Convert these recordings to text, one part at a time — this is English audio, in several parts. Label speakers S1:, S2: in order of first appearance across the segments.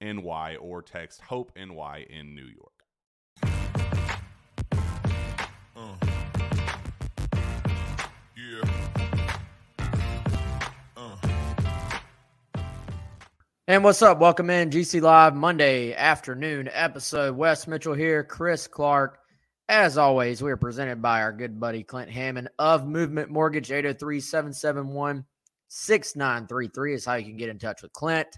S1: NY or text Hope NY in New York. Uh.
S2: Uh. And what's up? Welcome in GC Live Monday afternoon episode. Wes Mitchell here, Chris Clark. As always, we are presented by our good buddy Clint Hammond of Movement Mortgage 803 771 6933 is how you can get in touch with Clint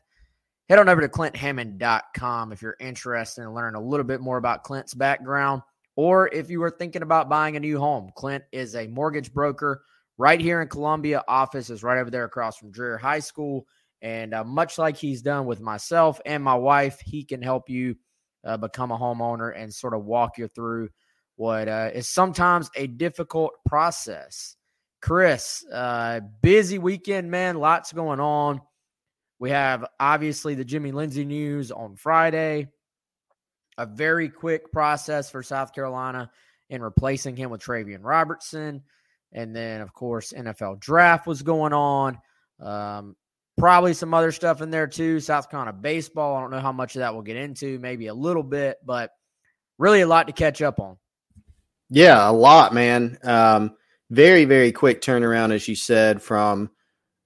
S2: head on over to clinthammond.com if you're interested in learning a little bit more about Clint's background or if you are thinking about buying a new home. Clint is a mortgage broker right here in Columbia. Office is right over there across from Dreher High School. And uh, much like he's done with myself and my wife, he can help you uh, become a homeowner and sort of walk you through what uh, is sometimes a difficult process. Chris, uh, busy weekend, man. Lots going on. We have obviously the Jimmy Lindsey news on Friday. A very quick process for South Carolina in replacing him with Travian Robertson. And then, of course, NFL draft was going on. Um, probably some other stuff in there too. South Carolina baseball. I don't know how much of that we'll get into, maybe a little bit, but really a lot to catch up on.
S3: Yeah, a lot, man. Um, very, very quick turnaround, as you said, from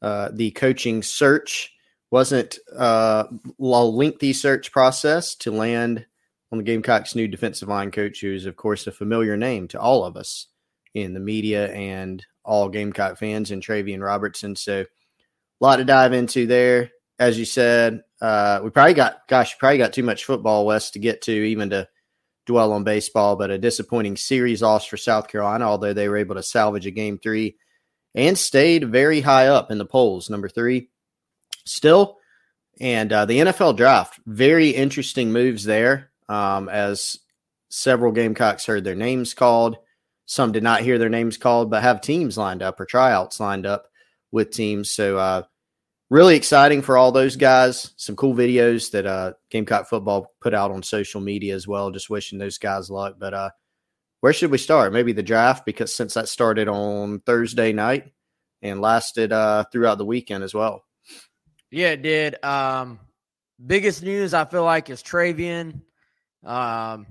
S3: uh, the coaching search wasn't uh, a lengthy search process to land on the Gamecocks' new defensive line coach, who's, of course, a familiar name to all of us in the media and all Gamecock fans, and Travian Robertson. So, a lot to dive into there. As you said, uh, we probably got, gosh, probably got too much football, Wes, to get to, even to dwell on baseball, but a disappointing series loss for South Carolina, although they were able to salvage a game three and stayed very high up in the polls, number three still. And uh, the NFL draft, very interesting moves there um, as several Gamecocks heard their names called. Some did not hear their names called, but have teams lined up or tryouts lined up with teams. So, uh, really exciting for all those guys. Some cool videos that uh, Gamecock football put out on social media as well. Just wishing those guys luck. But uh, where should we start? Maybe the draft, because since that started on Thursday night and lasted uh, throughout the weekend as well.
S2: Yeah, it did. Um, biggest news I feel like is Travian. Um,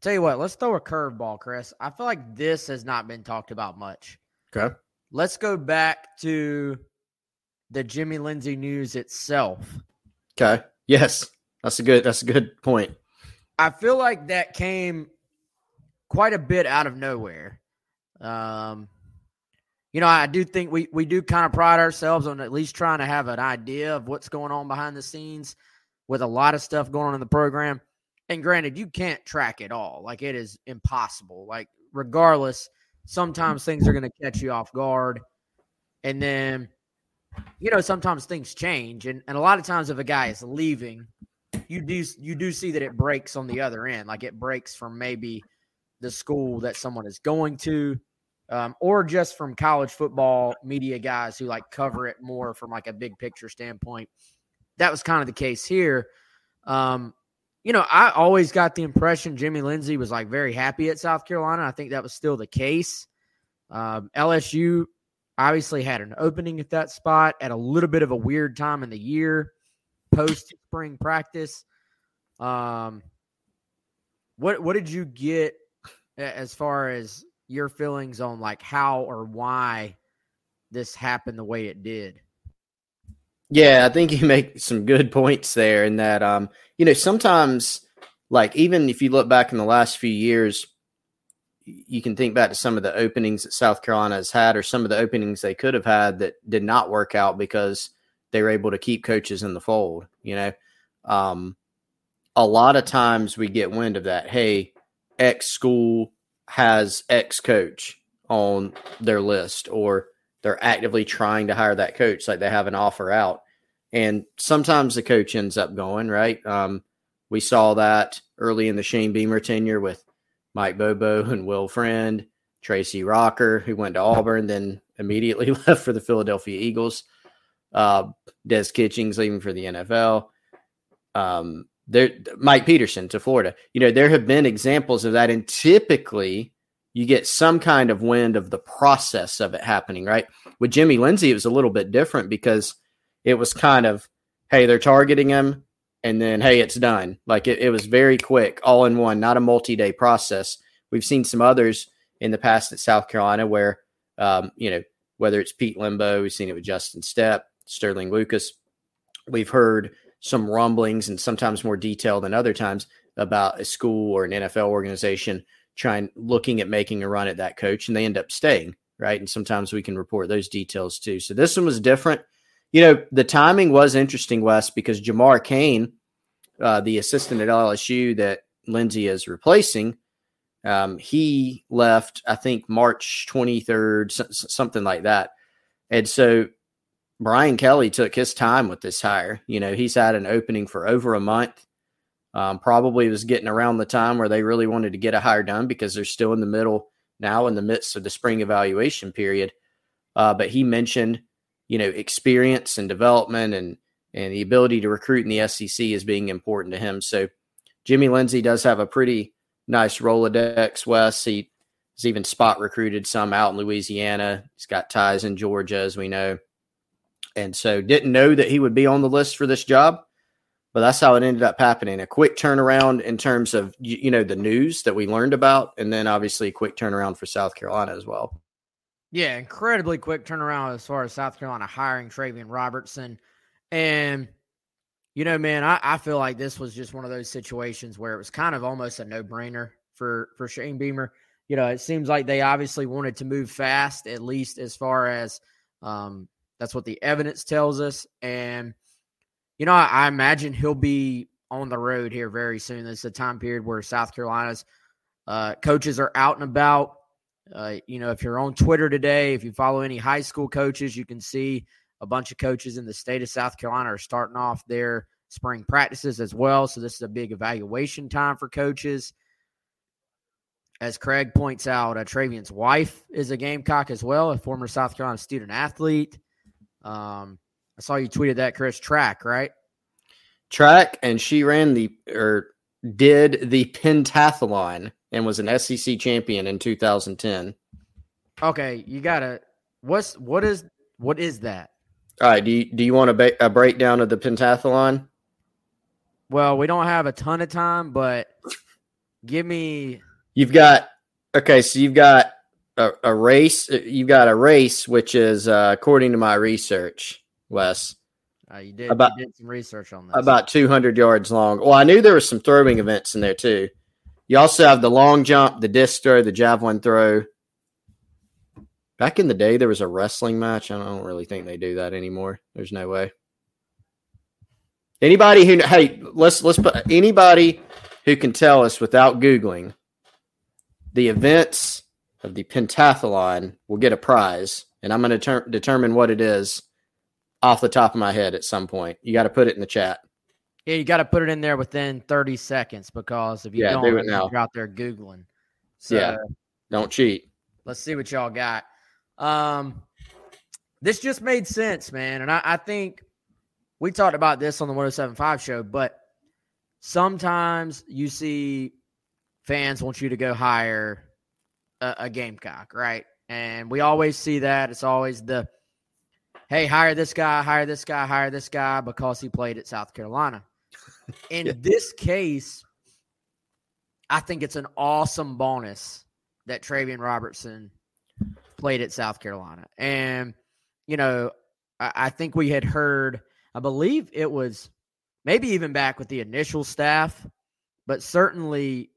S2: tell you what, let's throw a curveball, Chris. I feel like this has not been talked about much.
S3: Okay.
S2: Let's go back to the Jimmy Lindsey news itself.
S3: Okay. Yes. That's a good that's a good point.
S2: I feel like that came quite a bit out of nowhere. Um, you know, I do think we we do kind of pride ourselves on at least trying to have an idea of what's going on behind the scenes with a lot of stuff going on in the program. And granted, you can't track it all. Like it is impossible. Like regardless, sometimes things are going to catch you off guard. And then, you know, sometimes things change. And, and a lot of times if a guy is leaving, you do you do see that it breaks on the other end. Like it breaks from maybe the school that someone is going to um, or just from college football media guys who like cover it more from like a big picture standpoint. That was kind of the case here. Um, you know, I always got the impression Jimmy Lindsey was like very happy at South Carolina. I think that was still the case. Um, LSU obviously had an opening at that spot at a little bit of a weird time in the year, post spring practice. Um, what what did you get as far as your feelings on like how or why this happened the way it did.
S3: Yeah, I think you make some good points there in that um, you know, sometimes like even if you look back in the last few years, you can think back to some of the openings that South Carolina has had or some of the openings they could have had that did not work out because they were able to keep coaches in the fold, you know. Um, a lot of times we get wind of that, hey, X school has X coach on their list or they're actively trying to hire that coach, like they have an offer out. And sometimes the coach ends up going, right? Um, we saw that early in the Shane Beamer tenure with Mike Bobo and Will Friend, Tracy Rocker, who went to Auburn, then immediately left for the Philadelphia Eagles. Uh, Des Kitchings leaving for the NFL. Um, there Mike Peterson to Florida. You know, there have been examples of that, and typically you get some kind of wind of the process of it happening, right? With Jimmy Lindsey, it was a little bit different because it was kind of, hey, they're targeting him, and then hey, it's done. Like it, it was very quick, all in one, not a multi-day process. We've seen some others in the past at South Carolina where um, you know, whether it's Pete Lembo, we've seen it with Justin Stepp, Sterling Lucas. We've heard some rumblings and sometimes more detail than other times about a school or an NFL organization trying looking at making a run at that coach and they end up staying, right? And sometimes we can report those details too. So this one was different. You know, the timing was interesting, Wes, because Jamar Cain, uh, the assistant at LSU that Lindsey is replacing, um, he left, I think, March 23rd, something like that. And so Brian Kelly took his time with this hire. You know, he's had an opening for over a month. Um, probably was getting around the time where they really wanted to get a hire done because they're still in the middle now in the midst of the spring evaluation period. Uh, but he mentioned, you know, experience and development and and the ability to recruit in the SEC is being important to him. So Jimmy Lindsey does have a pretty nice Rolodex. Wes he has even spot recruited some out in Louisiana. He's got ties in Georgia, as we know and so didn't know that he would be on the list for this job. But that's how it ended up happening. A quick turnaround in terms of you know the news that we learned about, and then obviously a quick turnaround for South Carolina as well.
S2: Yeah, incredibly quick turnaround as far as South Carolina hiring Travian Robertson. And, you know, man, I, I, feel like this was just one of those situations where it was kind of almost a no brainer for, for Shane Beamer. You know, it seems like they obviously wanted to move fast, at least as far as um, that's what the evidence tells us. And, you know, I, I imagine he'll be on the road here very soon. This is a time period where South Carolina's uh, coaches are out and about. Uh, you know, if you're on Twitter today, if you follow any high school coaches, you can see a bunch of coaches in the state of South Carolina are starting off their spring practices as well. So this is a big evaluation time for coaches. As Craig points out, uh, Travian's wife is a Gamecock as well, a former South Carolina student athlete. Um, I saw you tweeted that, Chris. Track, right?
S3: Track, and she ran the or did the pentathlon and was an SEC champion in 2010.
S2: Okay, you gotta. What's what is what is that?
S3: All right. Do you do you want a, ba- a breakdown of the pentathlon?
S2: Well, we don't have a ton of time, but give me.
S3: You've got okay. So you've got a, a race. You've got a race, which is uh, according to my research, Wes.
S2: Uh, you did about you did some research on this.
S3: About 200 yards long. Well, I knew there was some throwing events in there too. You also have the long jump, the disc throw, the javelin throw. Back in the day, there was a wrestling match. I don't really think they do that anymore. There's no way. Anybody who hey, let's let's put anybody who can tell us without googling the events of the pentathlon will get a prize, and I'm going to ter- determine what it is off the top of my head at some point. You got to put it in the chat.
S2: Yeah, you got to put it in there within 30 seconds because if you
S3: Yeah,
S2: don't,
S3: do
S2: you're out there googling. So
S3: Yeah. Don't cheat.
S2: let's see what y'all got. Um, this just made sense, man, and I, I think we talked about this on the 107.5 show, but sometimes you see fans want you to go hire a, a Gamecock, right? And we always see that. It's always the, hey, hire this guy, hire this guy, hire this guy because he played at South Carolina. In
S3: Yeah.
S2: this case, I think it's an awesome bonus that Travian Robertson played at South Carolina. And, you know, I, I think we had heard, I believe it was maybe even back with the initial staff, but certainly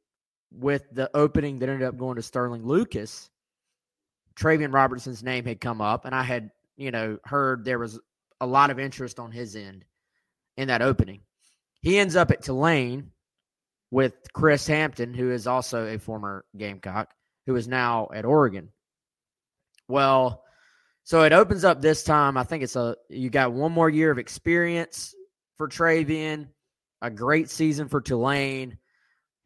S2: with the opening that ended up going to Sterling Lucas, Travian Robertson's name had come up, and I had, you know, heard there was a lot of interest on his end in that opening. He ends up at Tulane with Chris Hampton, who is also a former Gamecock, who is now at Oregon. Well, so it opens up this time. I think it's a you got one more year of experience for Travian, a great season for Tulane.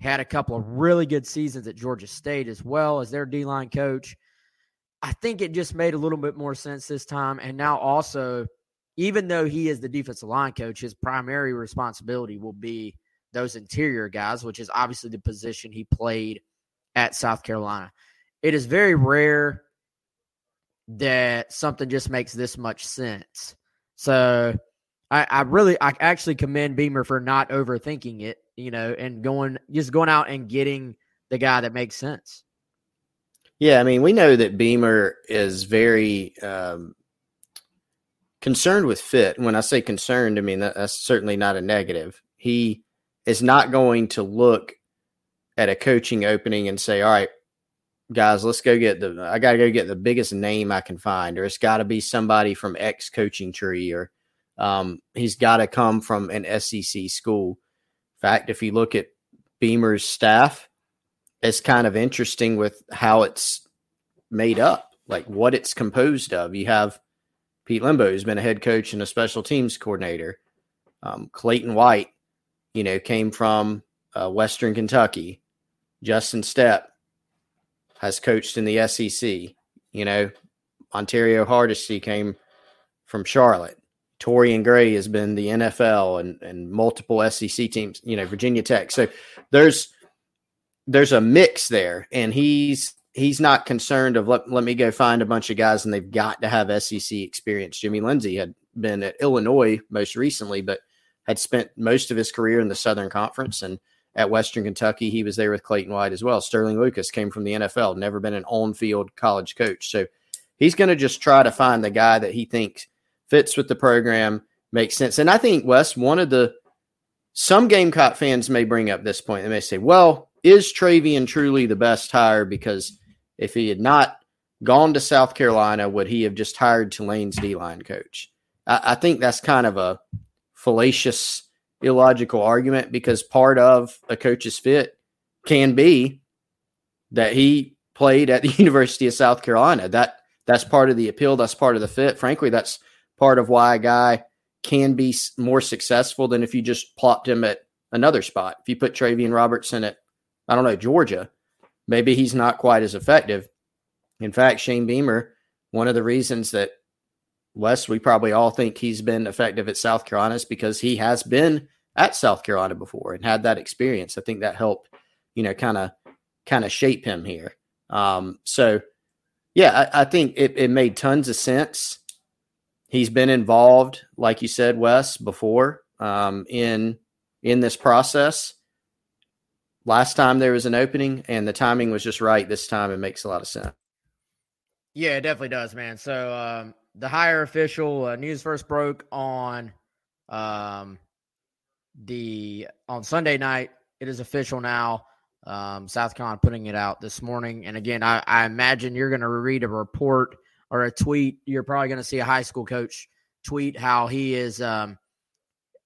S2: Had a couple of really good seasons at Georgia State as well as their D line coach. I think it just made a little bit more sense this time. And now also, even though he is the defensive line coach, his primary responsibility will be those interior guys, which is obviously the position he played at South Carolina. It is very rare that something just makes this much sense. So I, I really I actually commend Beamer for not overthinking it, you know, and going just going out and getting the guy that makes sense.
S3: Yeah, I mean, we know that Beamer is very um, concerned with fit. When I say concerned, I mean that, that's certainly not a negative. He is not going to look at a coaching opening and say, "All right, guys, let's go get the. I got to go get the biggest name I can find, or it's got to be somebody from X coaching tree, or um, he's got to come from an SEC school." Fact, if you look at Beamer's staff, it's kind of interesting with how it's made up, like what it's composed of. You have Pete Lembo, who's been a head coach and a special teams coordinator. Um, Clayton White, you know, came from uh, Western Kentucky. Justin Stepp has coached in the SEC. You know, Montario Hardesty came from Charlotte. Torian Gray has been the NFL and, and multiple SEC teams, you know, Virginia Tech. So there's there's a mix there, and he's he's not concerned of let, let me go find a bunch of guys and they've got to have SEC experience. Jimmy Lindsey had been at Illinois most recently, but had spent most of his career in the Southern Conference and at Western Kentucky. He was there with Clayton White as well. Sterling Lucas came from the NFL, never been an on field college coach. So he's going to just try to find the guy that he thinks fits with the program, makes sense. And I think, Wes, one of the some Gamecock fans may bring up this point. They may say, well, is Travian truly the best hire? Because if he had not gone to South Carolina, would he have just hired Tulane's D line coach? I, I think that's kind of a fallacious, illogical argument because part of a coach's fit can be that he played at the University of South Carolina. That that's part of the appeal. That's part of the fit. Frankly, that's part of why a guy can be more successful than if you just plopped him at another spot. If you put Travian Robertson at, I don't know, Georgia, maybe he's not quite as effective. In fact, Shane Beamer, one of the reasons that Wes, we probably all think he's been effective at South Carolina is because he has been at South Carolina before and had that experience. I think that helped, you know, kind of kind of shape him here. Um, so yeah, I, I think it, it made tons of sense. He's been involved, like you said, Wes, before um, in in this process. Last time there was an opening, and the timing was just right. This time, it makes a lot of sense.
S2: Yeah, it definitely does, man. So um, the higher official uh, news first broke on um, the on Sunday night. It is official now. Um, South Carolina putting it out this morning, and again, I, I imagine you're going to read a report or a tweet. You're probably going to see a high school coach tweet how he is um,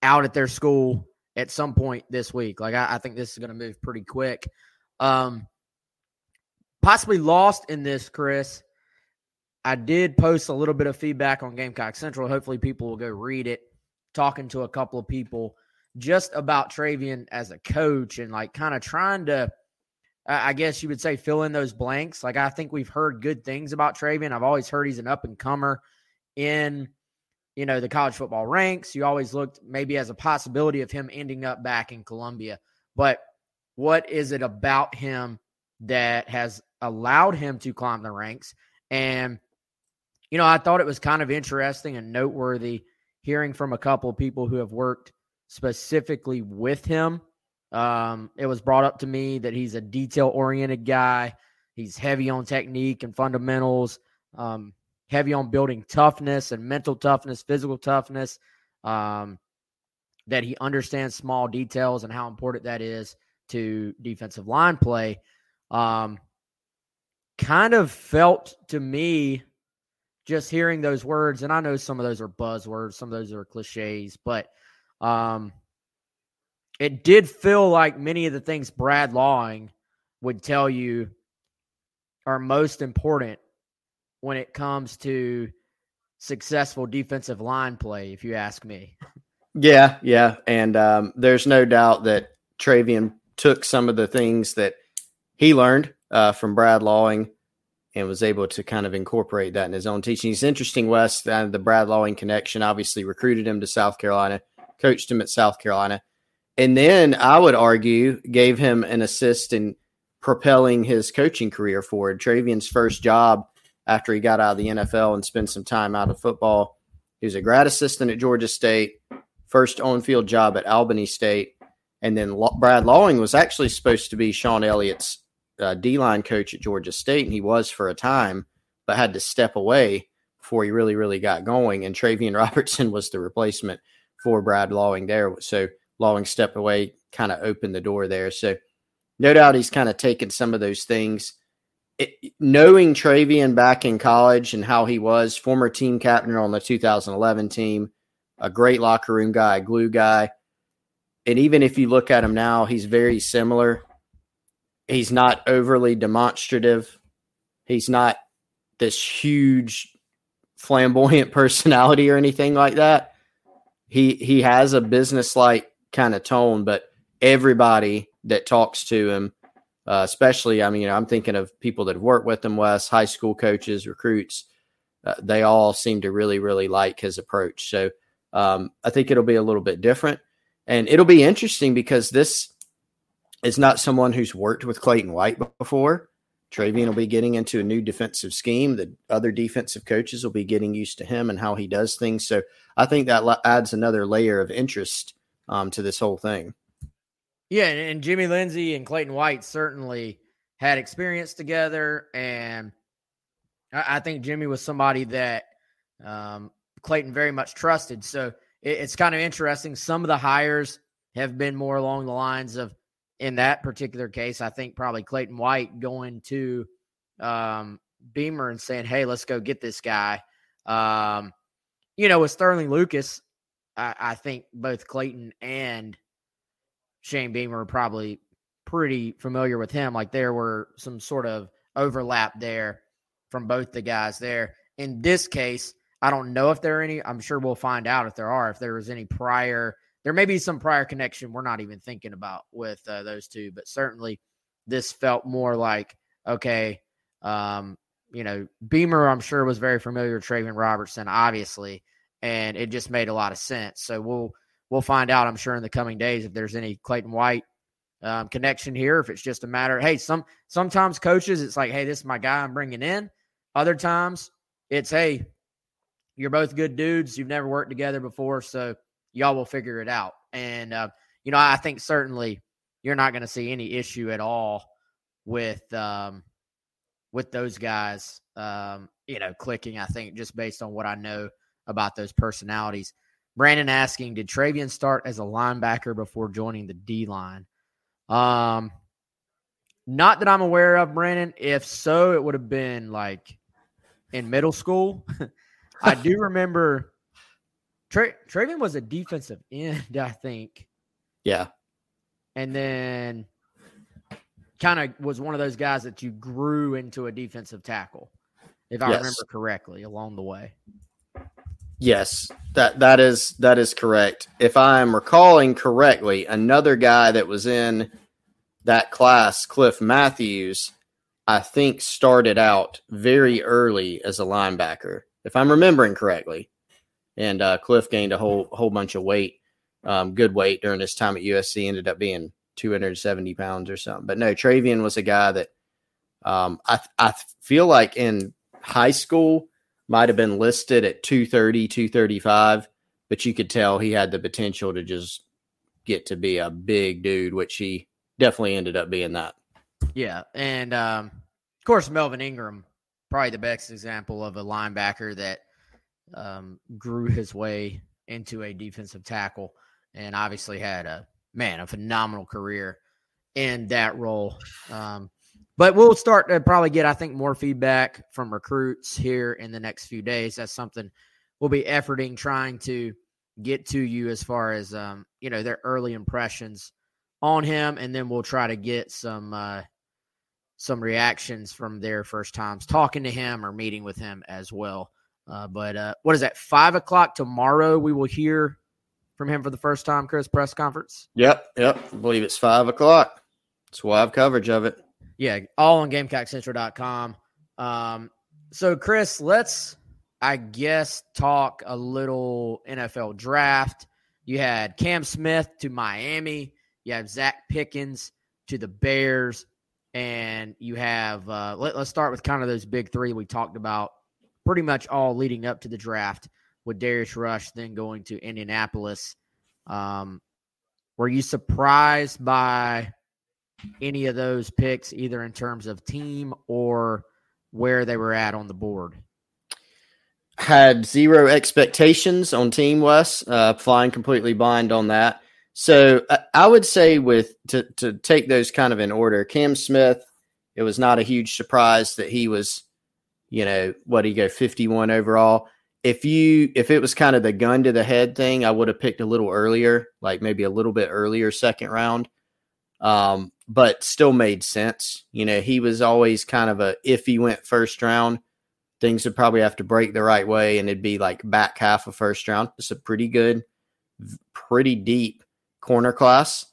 S2: out at their school at some point this week. Like I, I think this is going to move pretty quick. Um, possibly lost in this, Chris. I did post a little bit of feedback on Gamecock Central. Hopefully, people will go read it. Talking to a couple of people just about Travian as a coach and like kind of trying to, I guess you would say, fill in those blanks. Like I think we've heard good things about Travian. I've always heard he's an up and comer in you know, the college football ranks. You always looked maybe as a possibility of him ending up back in Columbia. But what is it about him that has allowed him to climb the ranks? And, you know, I thought it was kind of interesting and noteworthy hearing from a couple of people who have worked specifically with him. Um, it was brought up to me that he's a detail oriented guy. He's heavy on technique and fundamentals. Um, heavy on building toughness and mental toughness, physical toughness. Um, that he understands small details and how important that is to defensive line play. Um, kind of felt to me just hearing those words, and I know some of those are buzzwords, some of those are cliches, but um, it did feel like many of the things Brad Lawing would tell you are most important when it comes to successful defensive line play, if you ask me.
S3: Yeah, yeah. And um, there's no doubt that Travian took some of the things that he learned uh, from Brad Lawing and was able to kind of incorporate that in his own teaching. It's interesting, Wes, uh, the Brad Lawing connection obviously recruited him to South Carolina, coached him at South Carolina, and then I would argue gave him an assist in propelling his coaching career forward. Travian's first job after he got out of the NFL and spent some time out of football. He was a grad assistant at Georgia State, first on field job at Albany State. And then Brad Lawing was actually supposed to be Shawn Elliott's uh, D line coach at Georgia State, and he was for a time, but had to step away before he really, really got going. And Travian Robertson was the replacement for Brad Lawing there. So Lawing step away, kind of opened the door there. So no doubt he's kind of taken some of those things it, knowing Travian back in college and how he was, former team captain on the 2011 team, a great locker room guy, glue guy. And even if you look at him now, he's very similar. He's not overly demonstrative. He's not this huge flamboyant personality or anything like that. He he has a business like kind of tone, but everybody that talks to him uh, especially, I mean, you know, I'm thinking of people that have worked with him, Wes, high school coaches, recruits. Uh, they all seem to really, really like his approach. So um, I think it'll be a little bit different. And it'll be interesting because this is not someone who's worked with Clayton White before. Travian will be getting into a new defensive scheme. The other defensive coaches will be getting used to him and how he does things. So I think that adds another layer of interest um, to this whole thing.
S2: Yeah, and Jimmy Lindsey and Clayton White certainly had experience together, and I think Jimmy was somebody that um, Clayton very much trusted. So it's kind of interesting. Some of the hires have been more along the lines of, in that particular case, I think probably Clayton White going to um, Beamer and saying, "Hey, let's go get this guy." Um, you know, with Sterling Lucas, I, I think both Clayton and Shane Beamer are probably pretty familiar with him. Like there were some sort of overlap there from both the guys there. In this case, I don't know if there are any. I'm sure we'll find out if there are. If there was any prior, there may be some prior connection we're not even thinking about with uh, those two. But certainly, this felt more like okay. Um, you know, Beamer, I'm sure was very familiar with Travian Robertson, obviously, and it just made a lot of sense. So we'll we'll find out, I'm sure, in the coming days if there's any Clayton White um, connection here. If it's just a matter, hey, some sometimes coaches, it's like, hey, this is my guy I'm bringing in. Other times, it's hey, you're both good dudes. You've never worked together before, so y'all will figure it out. And uh, you know, I think certainly you're not going to see any issue at all with um, with those guys. Um, you know, clicking. I think just based on what I know about those personalities. Brandon asking, did Travian start as a linebacker before joining the D line? Um, not that I'm aware of, Brandon. If so, it would have been like in middle school. I do remember Tra- Travian was a defensive end, I think.
S3: Yeah.
S2: And then kind of was one of those guys that you grew into a defensive tackle, if I
S3: Yes.
S2: remember correctly, along the way.
S3: Yes, that that is that is correct. If I'm recalling correctly, another guy that was in that class, Cliff Matthews, I think started out very early as a linebacker, if I'm remembering correctly. And uh, Cliff gained a whole whole bunch of weight, um, good weight during his time at USC. Ended up being 270 pounds or something. But no, Travian was a guy that um, I I feel like in high school might have been listed at 230, 235, but you could tell he had the potential to just get to be a big dude, which he definitely ended up being that.
S2: Yeah, and um, of course Melvin Ingram, probably the best example of a linebacker that um, grew his way into a defensive tackle, and obviously had a man a phenomenal career in that role. Um, but we'll start to probably get, I think, more feedback from recruits here in the next few days. That's something we'll be efforting trying to get to you as far as um, you know their early impressions on him, and then we'll try to get some uh, some reactions from their first times talking to him or meeting with him as well. Uh, but uh, what is that? Five o'clock tomorrow. We will hear from him for the first time, Chris. Press conference.
S3: Yep, yep. I believe it's five o'clock. We'll have coverage of it.
S2: Yeah, all on GamecockCentral.com. Um, so, Chris, let's, I guess, talk a little NFL draft. You had Cam Smith to Miami. You have Zacch Pickens to the Bears. And you have, uh, let, let's start with kind of those big three we talked about pretty much all leading up to the draft with Darius Rush then going to Indianapolis. Um, were you surprised by any of those picks, either in terms of team or where they were at on the board?
S3: Had zero expectations on Team Wes, uh, flying completely blind on that. So I, I would say with to to take those kind of in order, Cam Smith, it was not a huge surprise that he was, you know, what he go fifty one overall. If you if it was kind of the gun to the head thing, I would have picked a little earlier, like maybe a little bit earlier second round. Um, but still made sense. You know, he was always kind of a if he went first round, things would probably have to break the right way and it'd be like back half of first round. It's a pretty good, pretty deep corner class.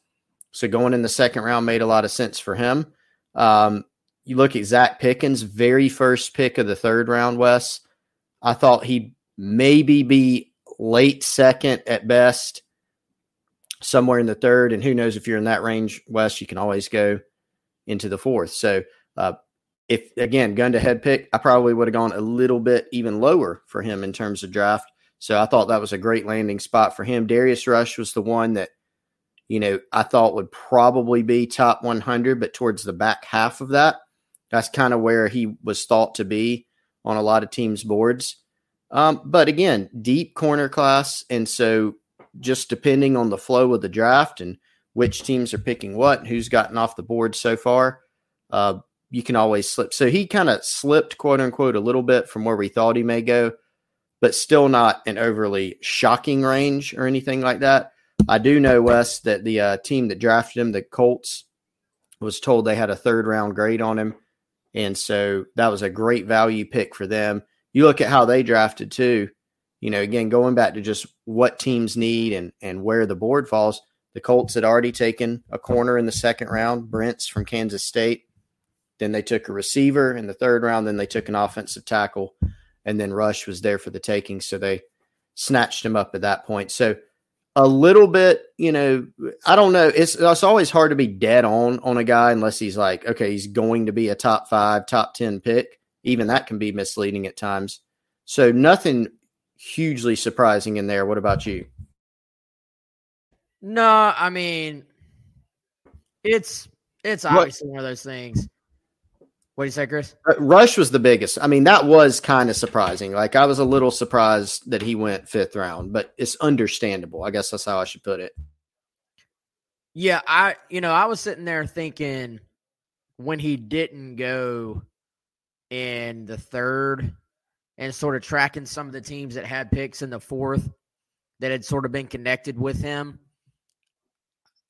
S3: So going in the second round made a lot of sense for him. Um, you look at Zacch Pickens, very first pick of the third round, Wes. I thought he'd maybe be late second at best, somewhere in the third. And who knows if you're in that range, Wes, you can always go into the fourth. So uh, if again, gun to head pick, I probably would have gone a little bit even lower for him in terms of draft. So I thought that was a great landing spot for him. Darius Rush was the one that, you know, I thought would probably be top 100, but towards the back half of that, that's kind of where he was thought to be on a lot of teams' boards. Um, but again, deep corner class. And so just depending on the flow of the draft and which teams are picking what and who's gotten off the board so far, uh, you can always slip. So he kind of slipped, quote unquote, a little bit from where we thought he may go, but still not an overly shocking range or anything like that. I do know, Wes, that the uh, team that drafted him, the Colts, was told they had a third round grade on him. And so that was a great value pick for them. You look at how they drafted too. You know, again, going back to just what teams need and and where the board falls. The Colts had already taken a corner in the second round, Brents from Kansas State. Then they took a receiver in the third round. Then they took an offensive tackle, and then Rush was there for the taking. So they snatched him up at that point. So a little bit, you know, I don't know. It's it's always hard to be dead on on a guy unless he's like, okay, he's going to be a top five, top ten pick. Even that can be misleading at times. So nothing hugely surprising in there. What about you?
S2: No, I mean, it's it's
S3: What-
S2: obviously one of those things. What do you say, Chris?
S3: Uh, Rush was the biggest. I mean, that was kind of surprising. Like I was a little surprised that he went fifth round, but it's understandable. I guess that's how I should put it.
S2: Yeah, I you know I was sitting there thinking when he didn't go in the third, and sort of tracking some of the teams that had picks in the fourth that had sort of been connected with him,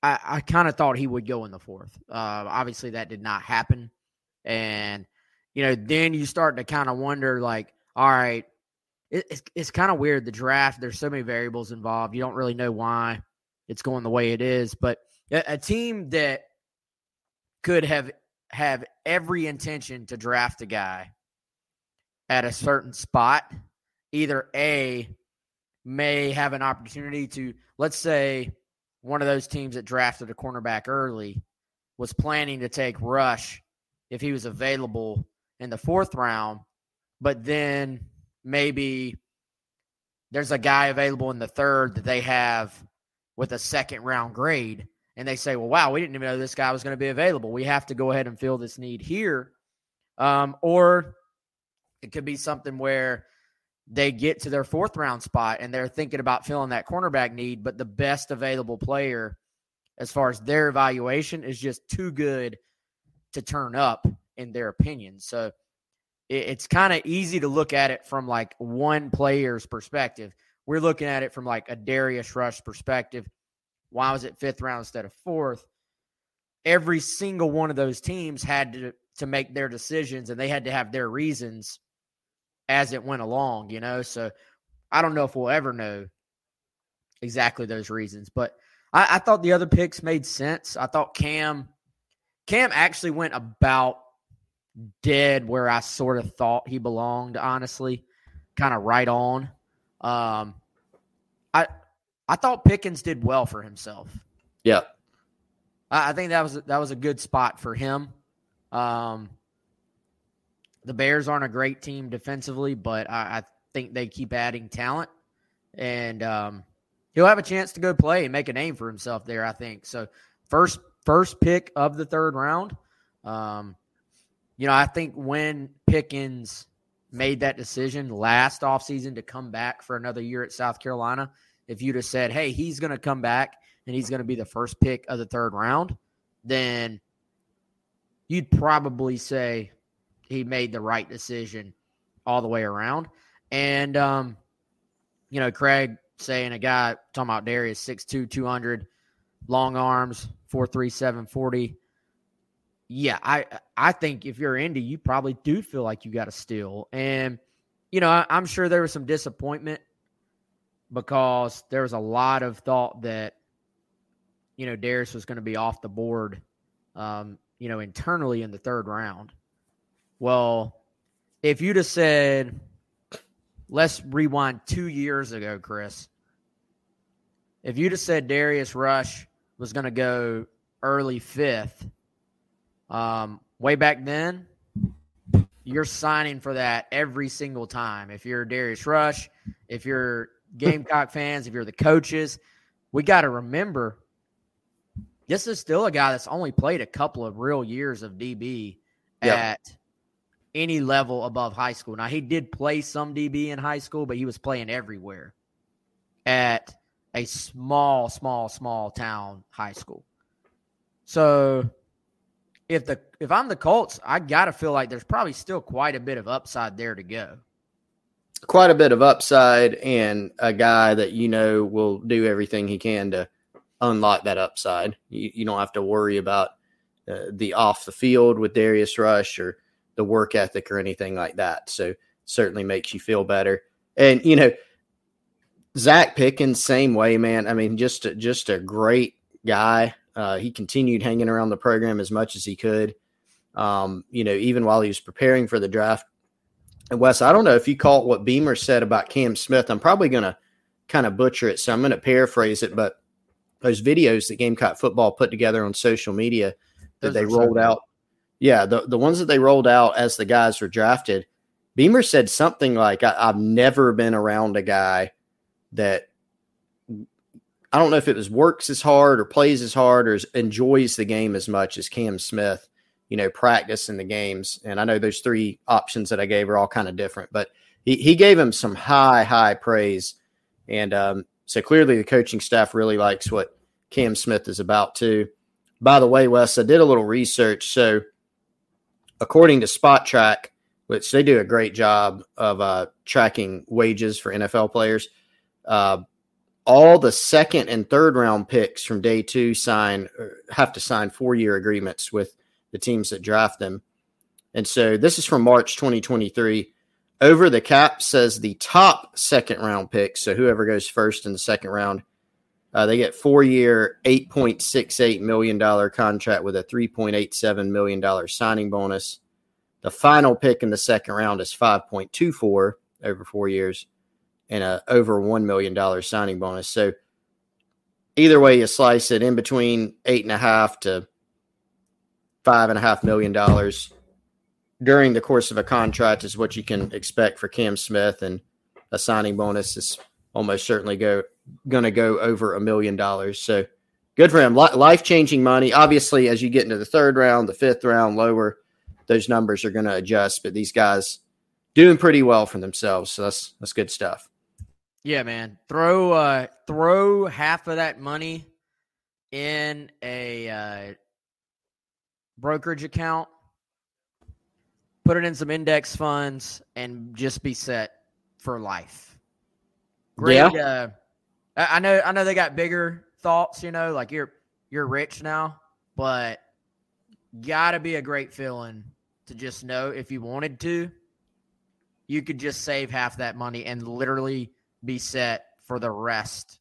S2: I, I kind of thought he would go in the fourth. Uh, obviously, that did not happen. And, you know, then you start to kind of wonder, like, all right, it, it's, it's kind of weird. The draft, there's so many variables involved. You don't really know why it's going the way it is. But a, a team that could have have every intention to draft a guy at a certain spot, either A may have an opportunity to, let's say, one of those teams that drafted a cornerback early was planning to take Rush if he was available in the fourth round, but then maybe there's a guy available in the third that they have with a second round grade. And they say, well, wow, we didn't even know this guy was going to be available. We have to go ahead and fill this need here. Um, or it could be something where they get to their fourth round spot and they're thinking about filling that cornerback need, but the best available player, as far as their evaluation, is just too good to turn up, in their opinion. So it's kind of easy to look at it from like one player's perspective. We're looking at it from like a Darius Rush perspective. Why was it fifth round instead of fourth? Every single one of those teams had to to make their decisions and they had to have their reasons as it went along, you know. So I don't know if we'll ever know exactly those reasons, but I, I thought the other picks made sense. I thought Cam Cam actually went about dead where I sort of thought he belonged, honestly. Kind of right on. Um I I thought Pickens did well for himself.
S3: Yeah.
S2: I, I think that was that was a good spot for him. Um the Bears aren't a great team defensively, but I, I think they keep adding talent, and um, he'll have a chance to go play and make a name for himself there. I think so. First, first pick of the third round. Um, you know, I think when Pickens made that decision last offseason to come back for another year at South Carolina, if you'd have said, "Hey, he's going to come back and he's going to be the first pick of the third round," then you'd probably say, he made the right decision all the way around. And um, you know, Craig saying a guy talking about Darius 6'2, 200, long arms, 4'3, 40. Yeah, I I think if you're Indy, you probably do feel like you got a steal. And, you know, I, I'm sure there was some disappointment because there was a lot of thought that, you know, Darius was going to be off the board, um, you know, internally in the third round. Well, if you'd have said, let's rewind two years ago, Chris, if you'd have said Darius Rush was going to go early fifth, um, way back then, you're signing for that every single time. If you're Darius Rush, if you're Gamecock fans, if you're the coaches, we got to remember this is still a guy that's only played a couple of real years of DB yep. at any level above high school. Now he did play some DB in high school, but he was playing everywhere at a small, small, small town high school. So if the if I'm the Colts, I gotta feel like there's probably still quite a bit of upside there to go.
S3: Quite a bit of upside and a guy that you know will do everything he can to unlock that upside. You, you don't have to worry about uh, the off the field with Darius Rush or the work ethic or anything like that. So certainly makes you feel better. And you know, Zacch Pickens, same way, man. I mean, just a, just a great guy. Uh, he continued hanging around the program as much as he could. Um, you know, even while he was preparing for the draft. And Wes, I don't know if you caught what Beamer said about Cam Smith. I'm probably going to kind of butcher it, so I'm going to paraphrase it. But those videos that Gamecock football put together on social media that those they rolled so out yeah, the the ones that they rolled out as the guys were drafted, Beamer said something like, I, "I've never been around a guy that." I don't know if it was works as hard or plays as hard or enjoys the game as much as Cam Smith, you know, practicing the games. And I know those three options that I gave are all kind of different, but he, he gave him some high, high praise. And um, so clearly the coaching staff really likes what Cam Smith is about too. By the way, Wes, I did a little research. So according to Spotrac, which they do a great job of uh, tracking wages for NFL players. Uh, all the second and third round picks from day two sign have to sign four year agreements with the teams that draft them. And so this is from March 2023. Over the cap says the top second round pick. So whoever goes first in the second round, uh, they get four year, $8.68 million contract with a $3.87 million signing bonus. The final pick in the second round is 5.24 over four years and a over $1 million signing bonus. So either way you slice it in between eight and a half to five and a half million dollars during the course of a contract is what you can expect for Cam Smith, and a signing bonus is almost certainly go going to go over a million dollars. So good for him. Life changing money. Obviously, as you get into the third round, the fifth round, lower, those numbers are going to adjust. But these guys doing pretty well for themselves. So that's that's good stuff.
S2: Yeah, man. Throw uh throw half of that money in a uh, brokerage account put it in some index funds, and just be set for life. Great. Yeah. Uh, I know. I know they got bigger thoughts. You know, like you're you're rich now, but gotta be a great feeling to just know if you wanted to, you could just save half that money and literally be set for the rest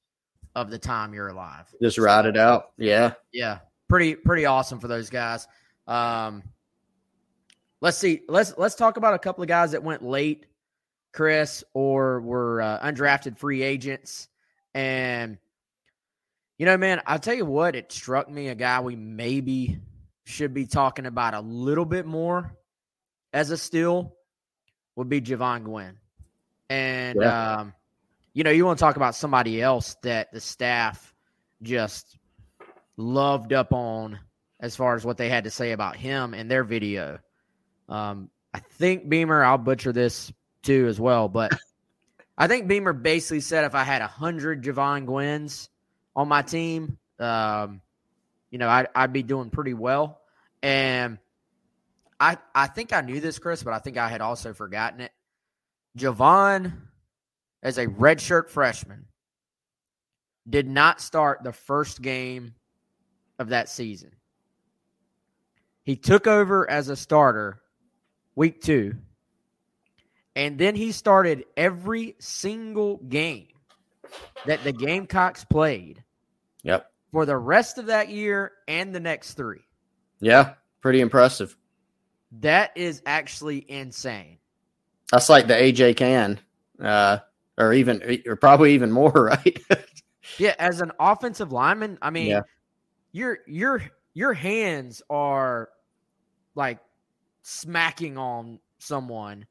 S2: of the time you're alive.
S3: Just ride it out. Yeah.
S2: Yeah. Pretty pretty awesome for those guys. Um, let's see. Let's let's talk about a couple of guys that went late, Chris, or were uh, undrafted free agents. And you know, man, I'll tell you what, it struck me a guy we maybe should be talking about a little bit more as a steal would be Jovaughn Gwyn. And yeah. um, you know, you want to talk about somebody else that the staff just loved up on as far as what they had to say about him in their video. Um, I think Beamer, I'll butcher this too as well, but I think Beamer basically said if I had a hundred Jovaughn Gwyns on my team, um, you know, I'd, I'd be doing pretty well. And I I think I knew this, Chris, but I think I had also forgotten it. Jovaughn, as a redshirt freshman, did not start the first game of that season. He took over as a starter week two. And then he started every single game that the Gamecocks played.
S3: Yep.
S2: For the rest of that year and the next three.
S3: Yeah, pretty impressive.
S2: That is actually insane.
S3: That's like the AJ can, uh, or even, or probably even more, right?
S2: yeah, as an offensive lineman, I mean, yeah. your your your hands are like smacking on someone,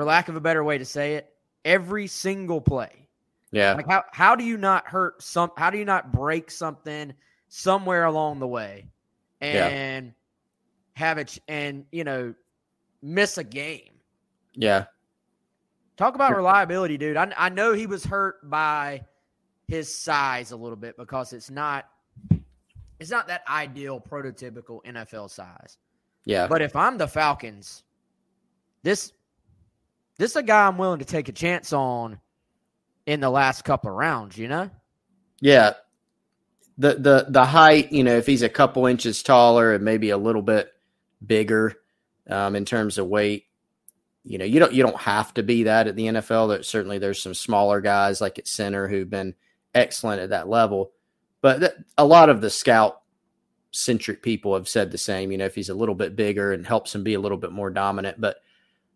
S2: for lack of a better way to say it, every single play.
S3: Yeah.
S2: Like how how do you not hurt some how do you not break something somewhere along the way and yeah. have it and you know miss a game?
S3: Yeah.
S2: Talk about reliability, dude. I I know he was hurt by his size a little bit because it's not it's not that ideal prototypical NFL size.
S3: Yeah.
S2: But if I'm the Falcons, this this is a guy I'm willing to take a chance on in the last couple rounds, you know?
S3: Yeah. The the the height, you know, if he's a couple inches taller and maybe a little bit bigger um, in terms of weight, you know, you don't you don't have to be that at the NFL. That certainly there's some smaller guys like at center who've been excellent at that level, but a lot of the scout centric people have said the same. You know, if he's a little bit bigger and helps him be a little bit more dominant, but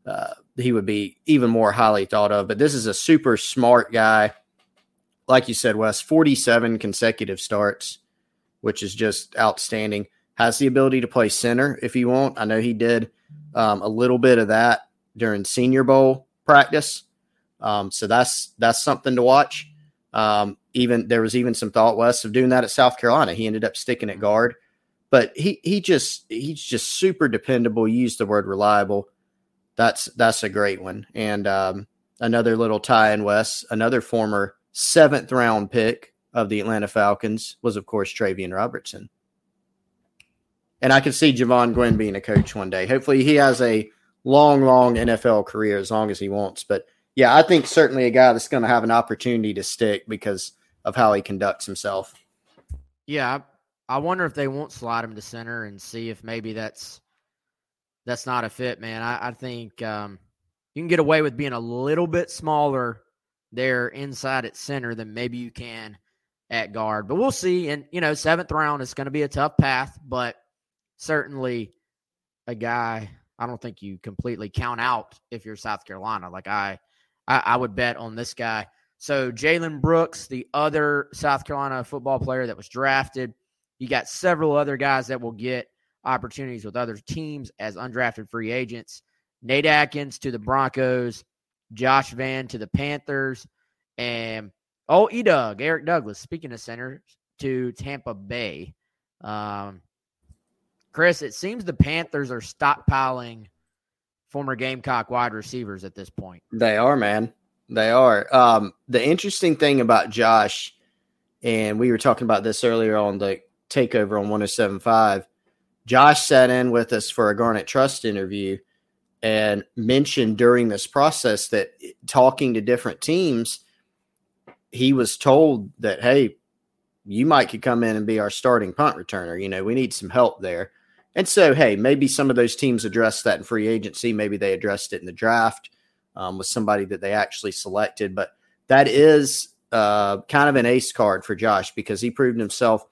S3: uh, he would be even more highly thought of. But this is a super smart guy. Like you said, Wes, 47 consecutive starts, which is just outstanding. Has the ability to play center if he won't. I know he did um, a little bit of that during Senior Bowl practice. Um, so that's that's something to watch. Um, even there was even some thought, Wes, of doing that at South Carolina. He ended up sticking at guard but he he just he's just super dependable. You use the word reliable. That's that's a great one. And um, another little tie in Wes, another former seventh round pick of the Atlanta Falcons was of course Travian Robertson. And I can see Jovaughn Gwyn being a coach one day. Hopefully he has a long, long NFL career as long as he wants. But yeah, I think certainly a guy that's going to have an opportunity to stick because of how he conducts himself.
S2: Yeah, I wonder if they won't slide him to center and see if maybe that's that's not a fit, man. I, I think um, you can get away with being a little bit smaller there inside at center than maybe you can at guard. But we'll see. And you know, seventh round is going to be a tough path, but certainly a guy I don't think you completely count out if you're South Carolina. Like I, I, I would bet on this guy. So Jalen Brooks, the other South Carolina football player that was drafted, you got several other guys that will get opportunities with other teams as undrafted free agents. Nate Atkins to the Broncos, Josh Vann to the Panthers, and oh, E Doug, Eric Douglas, speaking of centers, to Tampa Bay. Um, Chris, it seems the Panthers are stockpiling former Gamecock wide receivers at this point.
S3: They are, man. They are. Um, the interesting thing about Josh, and we were talking about this earlier on the takeover on 1075. Josh sat in with us for a Garnet Trust interview and mentioned during this process that talking to different teams, he was told that, hey, you might could come in and be our starting punt returner. You know, we need some help there. And so, hey, maybe some of those teams addressed that in free agency. Maybe they addressed it in the draft um, with somebody that they actually selected. But that is uh, kind of an ace card for Josh because he proved himself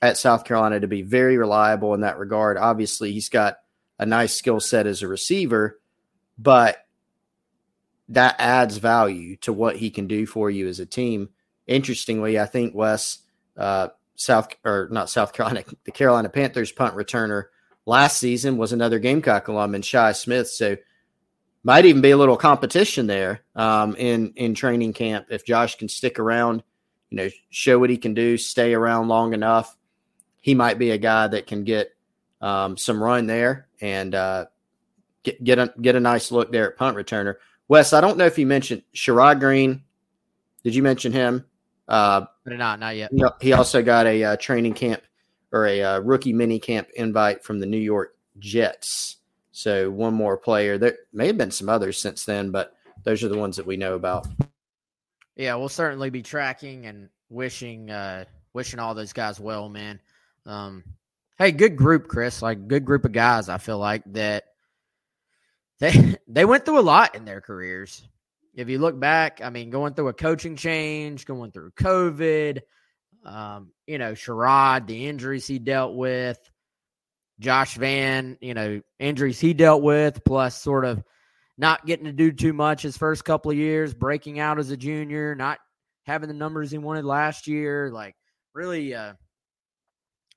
S3: at South Carolina to be very reliable in that regard. Obviously, he's got a nice skill set as a receiver, but that adds value to what he can do for you as a team. Interestingly, I think Wes, uh, South or not South Carolina, the Carolina Panthers punt returner last season was another Gamecock alum and Shi Smith. So might even be a little competition there um, in in training camp if Josh can stick around, you know, show what he can do, stay around long enough. He might be a guy that can get um, some run there and uh, get get a get a nice look there at punt returner. Wes, I don't know if you mentioned Sherrod Greene. Did you mention him?
S2: Uh, not, not yet.
S3: He also got a uh, training camp or a uh, rookie mini camp invite from the New York Jets. So one more player. There may have been some others since then, but those are the ones that we know about.
S2: Yeah, we'll certainly be tracking and wishing uh wishing all those guys well, man. Um hey, good group, Chris. Like good group of guys, I feel like that they they went through a lot in their careers. If you look back, I mean, going through a coaching change, going through COVID, um, you know, Sherrod, the injuries he dealt with, Josh Vann, you know, injuries he dealt with, plus sort of not getting to do too much his first couple of years, breaking out as a junior, not having the numbers he wanted last year. Like, really uh,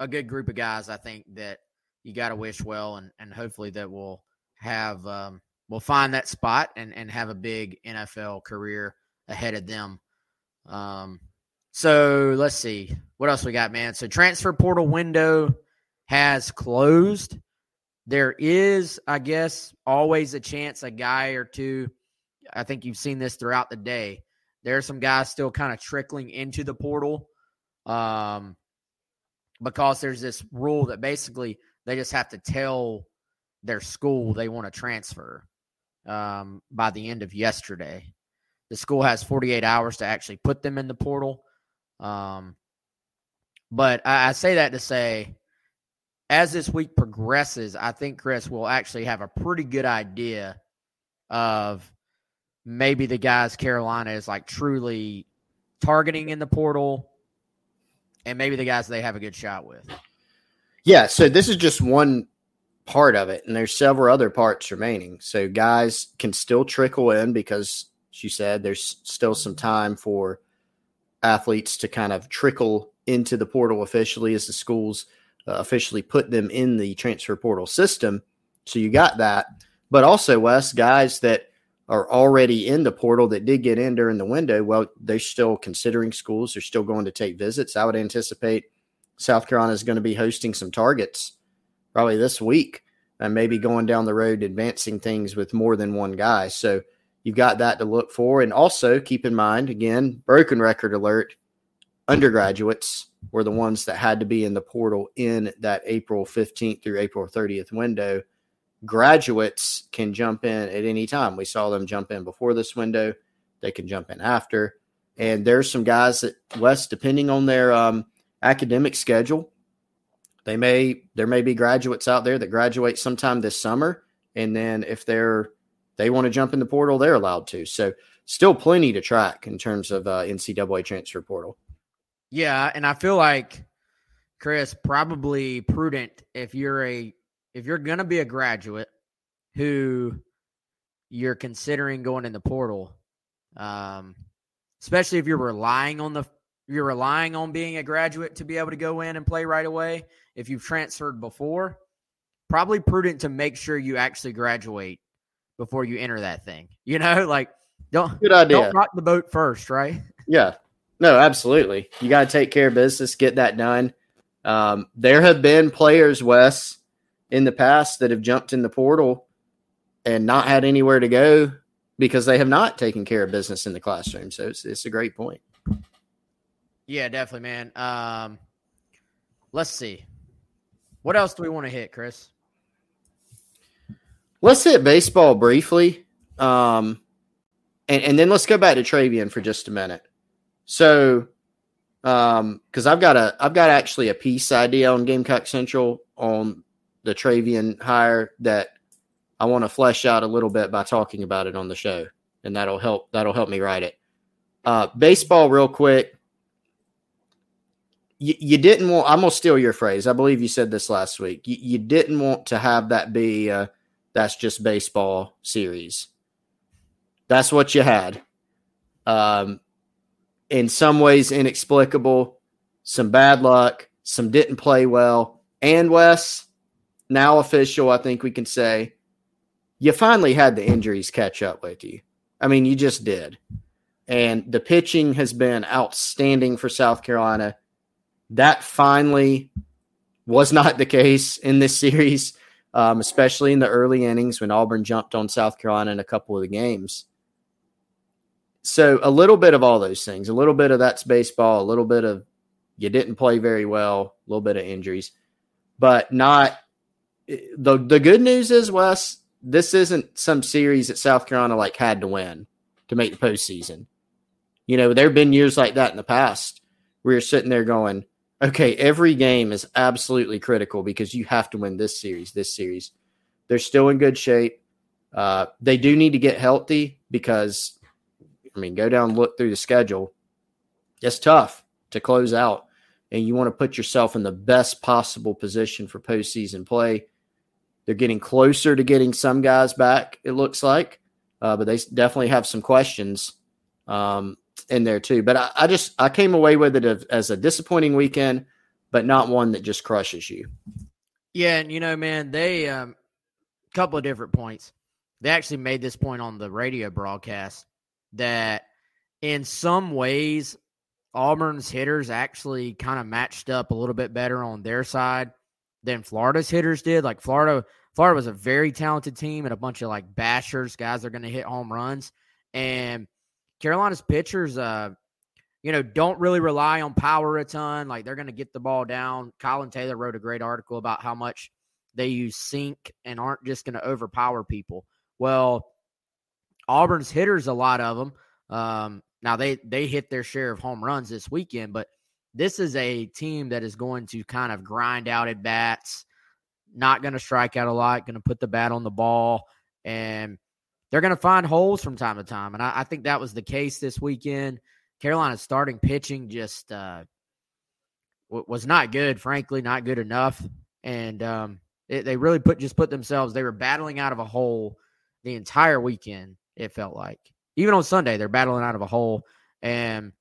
S2: a good group of guys, I think, that you got to wish well, and, and hopefully that will have, um, will find that spot and, and have a big NFL career ahead of them. Um, so let's see what else we got, man. So transfer portal window has closed. There is, I guess, always a chance a guy or two. I think you've seen this throughout the day. There are some guys still kind of trickling into the portal, um, because there's this rule that basically they just have to tell their school they want to transfer um, by the end of yesterday. The school has 48 hours to actually put them in the portal. Um, but I, I say that to say, as this week progresses, I think Chris will actually have a pretty good idea of maybe the guys Carolina is like truly targeting in the portal and maybe the guys they have a good shot with.
S3: Yeah, so this is just one part of it, and there's several other parts remaining. So guys can still trickle in because she said there's still some time for athletes to kind of trickle into the portal officially as the schools uh, officially put them in the transfer portal system. So you got that. But also, Wes, guys that are already in the portal that did get in during the window, well, they're still considering schools. They're still going to take visits. I would anticipate South Carolina is going to be hosting some targets probably this week and maybe going down the road advancing things with more than one guy. So You've got that to look for. And also keep in mind, again, broken record alert undergraduates were the ones that had to be in the portal in that April 15th through April 30th window. Graduates can jump in at any time. We saw them jump in before this window. They can jump in after. And there's some guys that Wes, depending on their um, academic schedule, they may there may be graduates out there that graduate sometime this summer, and then if they're they want to jump in the portal, they're allowed to. So still plenty to track in terms of uh, NCAA transfer portal.
S2: Yeah, and I feel like Chris probably prudent if you're a if you're gonna be a graduate who you're considering going in the portal, um, especially if you're relying on the you're relying on being a graduate to be able to go in and play right away. If you've transferred before, probably prudent to make sure you actually graduate before you enter that thing. You know, like don't
S3: good idea.
S2: Don't rock the boat first, right?
S3: Yeah. No, absolutely. You got to take care of business, get that done. Um, there have been players, Wes, in the past that have jumped in the portal and not had anywhere to go because they have not taken care of business in the classroom. So it's, it's a great point.
S2: Yeah, definitely, man. Um, let's see. What else do we want to hit, Chris?
S3: Let's hit baseball briefly. Um, and, and then let's go back to Travian for just a minute. So, um, because I've got a I've got actually a piece idea on Gamecock Central on the Travian hire that I want to flesh out a little bit by talking about it on the show, and that'll help that'll help me write it. Uh, baseball, real quick. You, you didn't want. I'm gonna steal your phrase. I believe you said this last week. You, you didn't want to have that be. Uh, that's just baseball series. That's what you had. Um, in some ways inexplicable, some bad luck, some didn't play well, and Wes, now official, I think we can say, you finally had the injuries catch up with you. I mean, you just did. And the pitching has been outstanding for South Carolina. That finally was not the case in this series, um, especially in the early innings when Auburn jumped on South Carolina in a couple of the games so a little bit of all those things, a little bit of that's baseball, a little bit of you didn't play very well, a little bit of injuries, but not the the good news is Wes, this isn't some series that South Carolina like had to win to make the postseason. You know, there have been years like that in the past where you're sitting there going, okay, every game is absolutely critical because you have to win this series, this series. They're still in good shape. Uh, they do need to get healthy because I mean, go down look through the schedule. It's tough to close out, and you want to put yourself in the best possible position for postseason play. They're getting closer to getting some guys back, it looks like, uh, but they definitely have some questions um, in there too. But I, I, just I came away with it as a disappointing weekend, but not one that just crushes you.
S2: Yeah, and you know, man, they a um, couple of different points. They actually made this point on the radio broadcast that in some ways Auburn's hitters actually kind of matched up a little bit better on their side than Florida's hitters did. Like Florida, Florida was a very talented team and a bunch of like bashers, guys that are going to hit home runs. And Carolina's pitchers, uh, you know, don't really rely on power a ton. Like they're going to get the ball down. Colin Taylor wrote a great article about how much they use sink and aren't just going to overpower people. Well, Auburn's hitters, a lot of them. Um, now they they hit their share of home runs this weekend, but this is a team that is going to kind of grind out at bats, not going to strike out a lot, going to put the bat on the ball, and they're going to find holes from time to time. And I, I, think that was the case this weekend. Carolina's starting pitching just uh, w- was not good, frankly, not good enough, and um, it, they really put just put themselves. They were battling out of a hole the entire weekend it felt like. Even on Sunday, they're battling out of a hole. And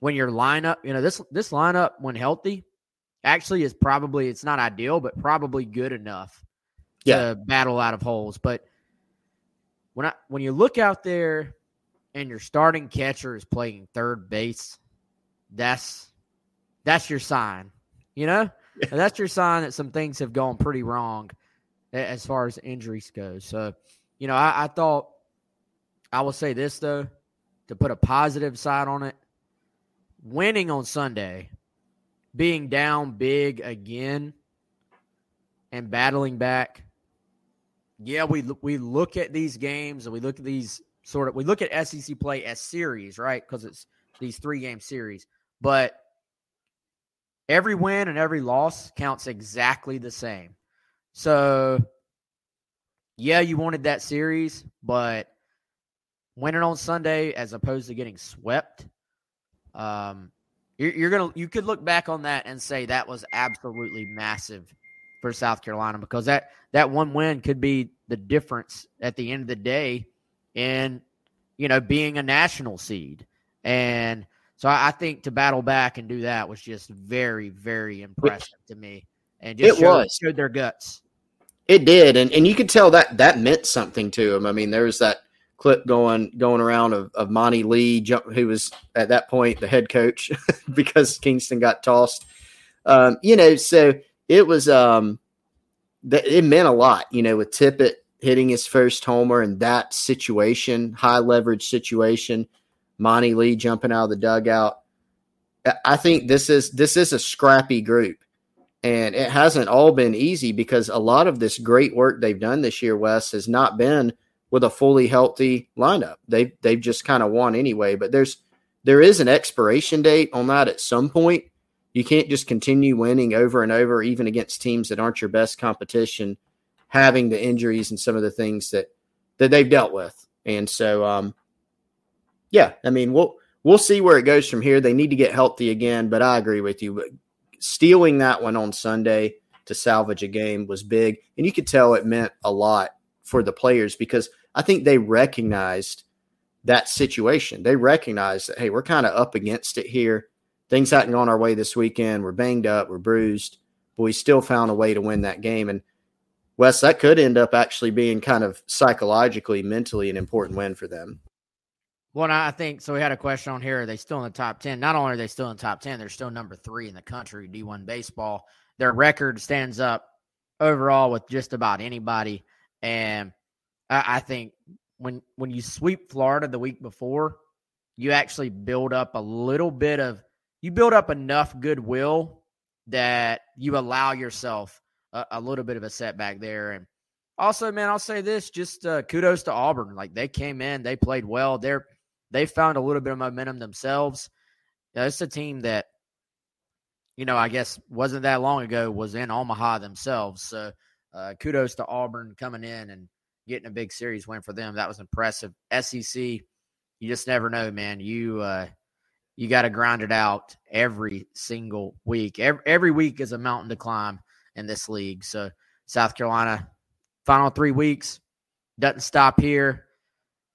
S2: when your lineup, you know, this this lineup when healthy actually is probably it's not ideal, but probably good enough yeah. to battle out of holes. But when I when you look out there and your starting catcher is playing third base, that's that's your sign. You know? Yeah. That's your sign that some things have gone pretty wrong as far as injuries go. So, you know, I, I thought I will say this though, to put a positive side on it, winning on Sunday, being down big again, and battling back, Yeah, we we look at these games and we look at these sort of we look at SEC play as series, right? Because it's these three game series, but every win and every loss counts exactly the same. So, yeah, you wanted that series, but winning on Sunday as opposed to getting swept, um, you're, you're gonna you could look back on that and say that was absolutely massive for South Carolina because that that one win could be the difference at the end of the day in you know being a national seed. And so I, I think to battle back and do that was just very very impressive to me and just
S3: It
S2: showed,
S3: was.
S2: showed their guts.
S3: It did, and and you could tell that that meant something to them I mean, there was that clip going going around of, of Monte Lee, jump, who was at that point the head coach because Kingston got tossed. Um, you know, so it was um, that it meant a lot. You know, with Tippett hitting his first homer in that situation, high leverage situation, Monte Lee jumping out of the dugout. I- I think this is this is a scrappy group and it hasn't all been easy because a lot of this great work they've done this year, Wes, has not been with a fully healthy lineup. They've they've just kind of won anyway. But there's there is an expiration date on that at some point. You can't just continue winning over and over, even against teams that aren't your best competition, having the injuries and some of the things that that they've dealt with. And so, um, yeah, I mean, we'll we'll see where it goes from here. They need to get healthy again, but I agree with you. But stealing that one on Sunday to salvage a game was big, and you could tell it meant a lot for the players because I think they recognized that situation. They recognized that hey, we're kind of up against it here. Things hadn't gone our way this weekend. We're banged up. We're bruised, but we still found a way to win that game. And Wes, that could end up actually being kind of psychologically, mentally an important win for them.
S2: Well, I think so. We had a question on here. Are they still in the top 10? Not only are they still in the top 10, they're still number three in the country, D1 baseball. Their record stands up overall with just about anybody. And I, think when when you sweep Florida the week before, you actually build up a little bit of you build up enough goodwill that you allow yourself a, a little bit of a setback there. And also, man, I'll say this: just uh, kudos to Auburn. Like they came in, they played well. They're they found a little bit of momentum themselves. It's a team that, you know, I guess wasn't that long ago was in Omaha themselves. So uh, kudos to Auburn coming in and getting a big series win for them. That was impressive. SEC, you just never know, man. You uh, you got to grind it out every single week. Every, every week is a mountain to climb in this league. So South Carolina, final three weeks doesn't stop here.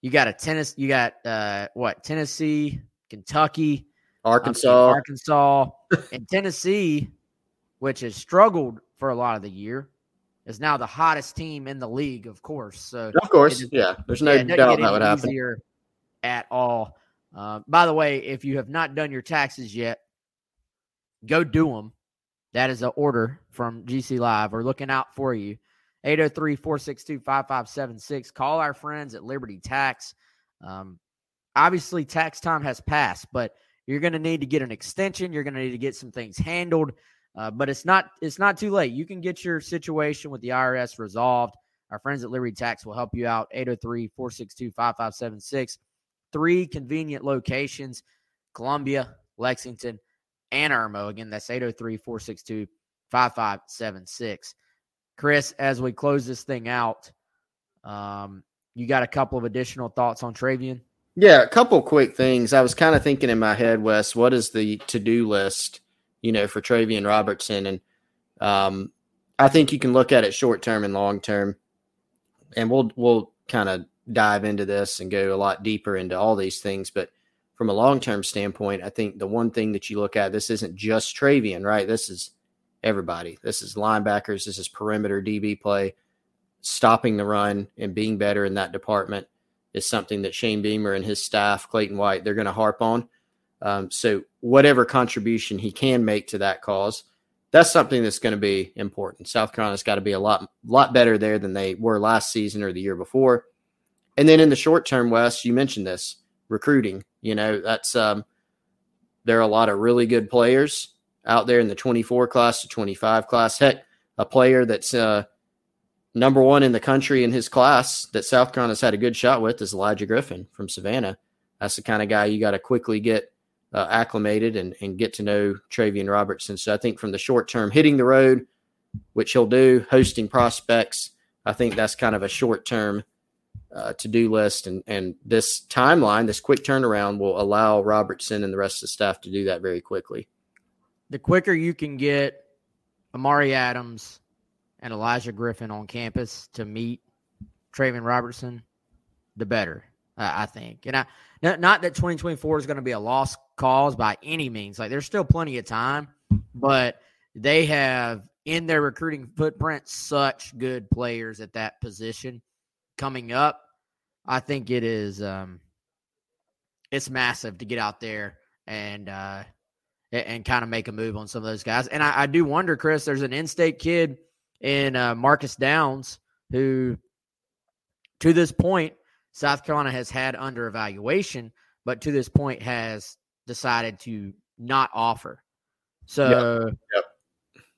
S2: You got a tennis. You got uh, what? Tennessee, Kentucky,
S3: Arkansas,
S2: Arkansas, and Tennessee, which has struggled for a lot of the year, is now the hottest team in the league. Of course, so
S3: of course,
S2: it
S3: yeah. There's no
S2: yeah,
S3: doubt that would happen.
S2: at all. Uh, by the way, if you have not done your taxes yet, go do them. That is an order from GC Live. We're looking out for you. 803 462 5576. Call our friends at Liberty Tax. Um, obviously, tax time has passed, but you're going to need to get an extension. You're going to need to get some things handled. Uh, but it's not it's not too late. You can get your situation with the IRS resolved. Our friends at Liberty Tax will help you out. 803 462 5576. Three convenient locations Columbia, Lexington, and Irmo. Again, that's 803 462 5576. Chris, as we close this thing out, um, you got a couple of additional thoughts on Travian?
S3: Yeah, a couple quick things. I was kind of thinking in my head, Wes, what is the to do list, you know, for Travian Robertson? And um, I think you can look at it short term and long term. And we'll we'll kind of dive into this and go a lot deeper into all these things. But from a long term standpoint, I think the one thing that you look at, this isn't just Travian, right? This is everybody. This is linebackers, this is perimeter DB play. Stopping the run and being better in that department is something that Shane Beamer and his staff, Clayton White, they're going to harp on. Um, so whatever contribution he can make to that cause, that's something that's going to be important. South Carolina's got to be a lot, lot better there than they were last season or the year before. And then in the short term, Wes, you mentioned this recruiting. You know, that's um, there are a lot of really good players out there in the 24 class to 25 class. Heck, a player that's uh, number one in the country in his class that South Carolina's had a good shot with is Elijah Griffin from Savannah. That's the kind of guy you got to quickly get uh, acclimated and, and get to know Travian Robertson. So I think from the short term, hitting the road, which he'll do, hosting prospects, I think that's kind of a short term uh, to do list. And, and this timeline, this quick turnaround, will allow Robertson and the rest of the staff to do that very quickly.
S2: The quicker you can get Amari Adams and Elijah Griffin on campus to meet Travian Robertson, the better, I think. And I, not that 2024 is going to be a lost cause by any means. Like there's still plenty of time, but they have in their recruiting footprint such good players at that position coming up. I think it is um it's massive to get out there and uh and, kind of make a move on some of those guys. And I, I do wonder, Chris, there's an in-state kid in uh, Marcus Downs who to this point South Carolina has had under evaluation, but to this point has decided to not offer. So, yep. Yep.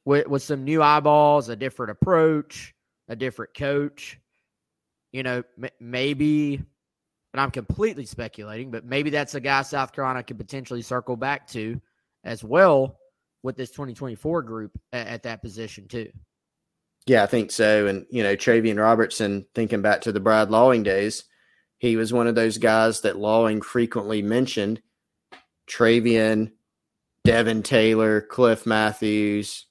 S2: With, with some new eyeballs, a different approach, a different coach, you know, m- maybe, and I'm completely speculating, but maybe that's a guy South Carolina could potentially circle back to as well with this 2024 group at, at that position, too.
S3: Yeah, I think so. And, you know, Travian Robertson, thinking back to the Brad Lawing days, he was one of those guys that Lawing frequently mentioned. Travian, Devin Taylor, Cliff Matthews,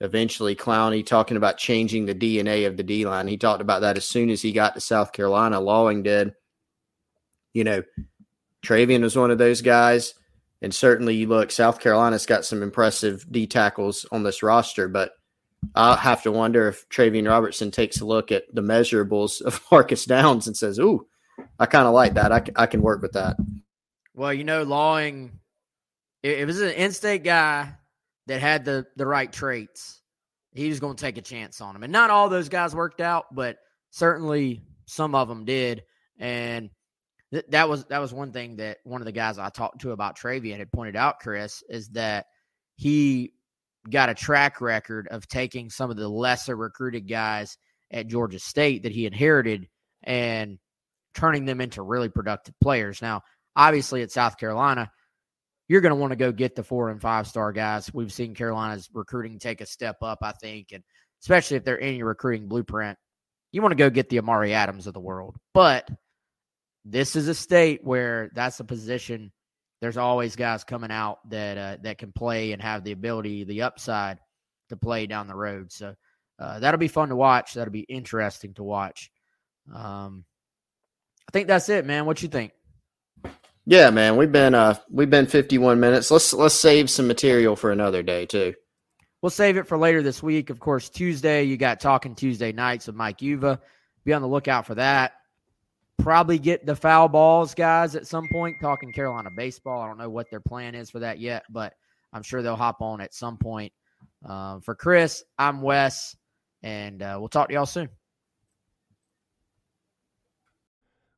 S3: eventually Clowney talking about changing the DNA of the D line. He talked about that as soon as he got to South Carolina. Lawing did. You know, Travian was one of those guys. And certainly you look, South Carolina's got some impressive D tackles on this roster, but I have to wonder if Travian Robertson takes a look at the measurables of Marcus Downs and says, Ooh, I kind of like that. I, I can work with that.
S2: Well, you know, Lawing, if it was an in-state guy that had the the right traits, he was going to take a chance on him. And not all those guys worked out, but certainly some of them did. And th- that was that was one thing that one of the guys I talked to about Travian had pointed out, Chris, is that he got a track record of taking some of the lesser recruited guys at Georgia State that he inherited and turning them into really productive players. Now, obviously, at South Carolina, you're going to want to go get the four and five star guys. We've seen Carolina's recruiting take a step up, I think, and especially if they're in your recruiting blueprint, you want to go get the Amari Adams of the world. But this is a state where that's a position. There's always guys coming out that uh, that can play and have the ability, the upside to play down the road. So uh, that'll be fun to watch. That'll be interesting to watch. Um, think that's it, man. What you think?
S3: Yeah, man. We've been uh we've been 51 minutes. Let's let's save some material for another day too.
S2: We'll save it for later this week. Of course, Tuesday you got talking Tuesday nights with Mike Uva. Be on the lookout for that. Probably get the foul balls guys at some point talking Carolina baseball. I don't know what their plan is for that yet, but I'm sure they'll hop on at some point. Um, for Chris, I'm Wes, and uh, we'll talk to y'all soon.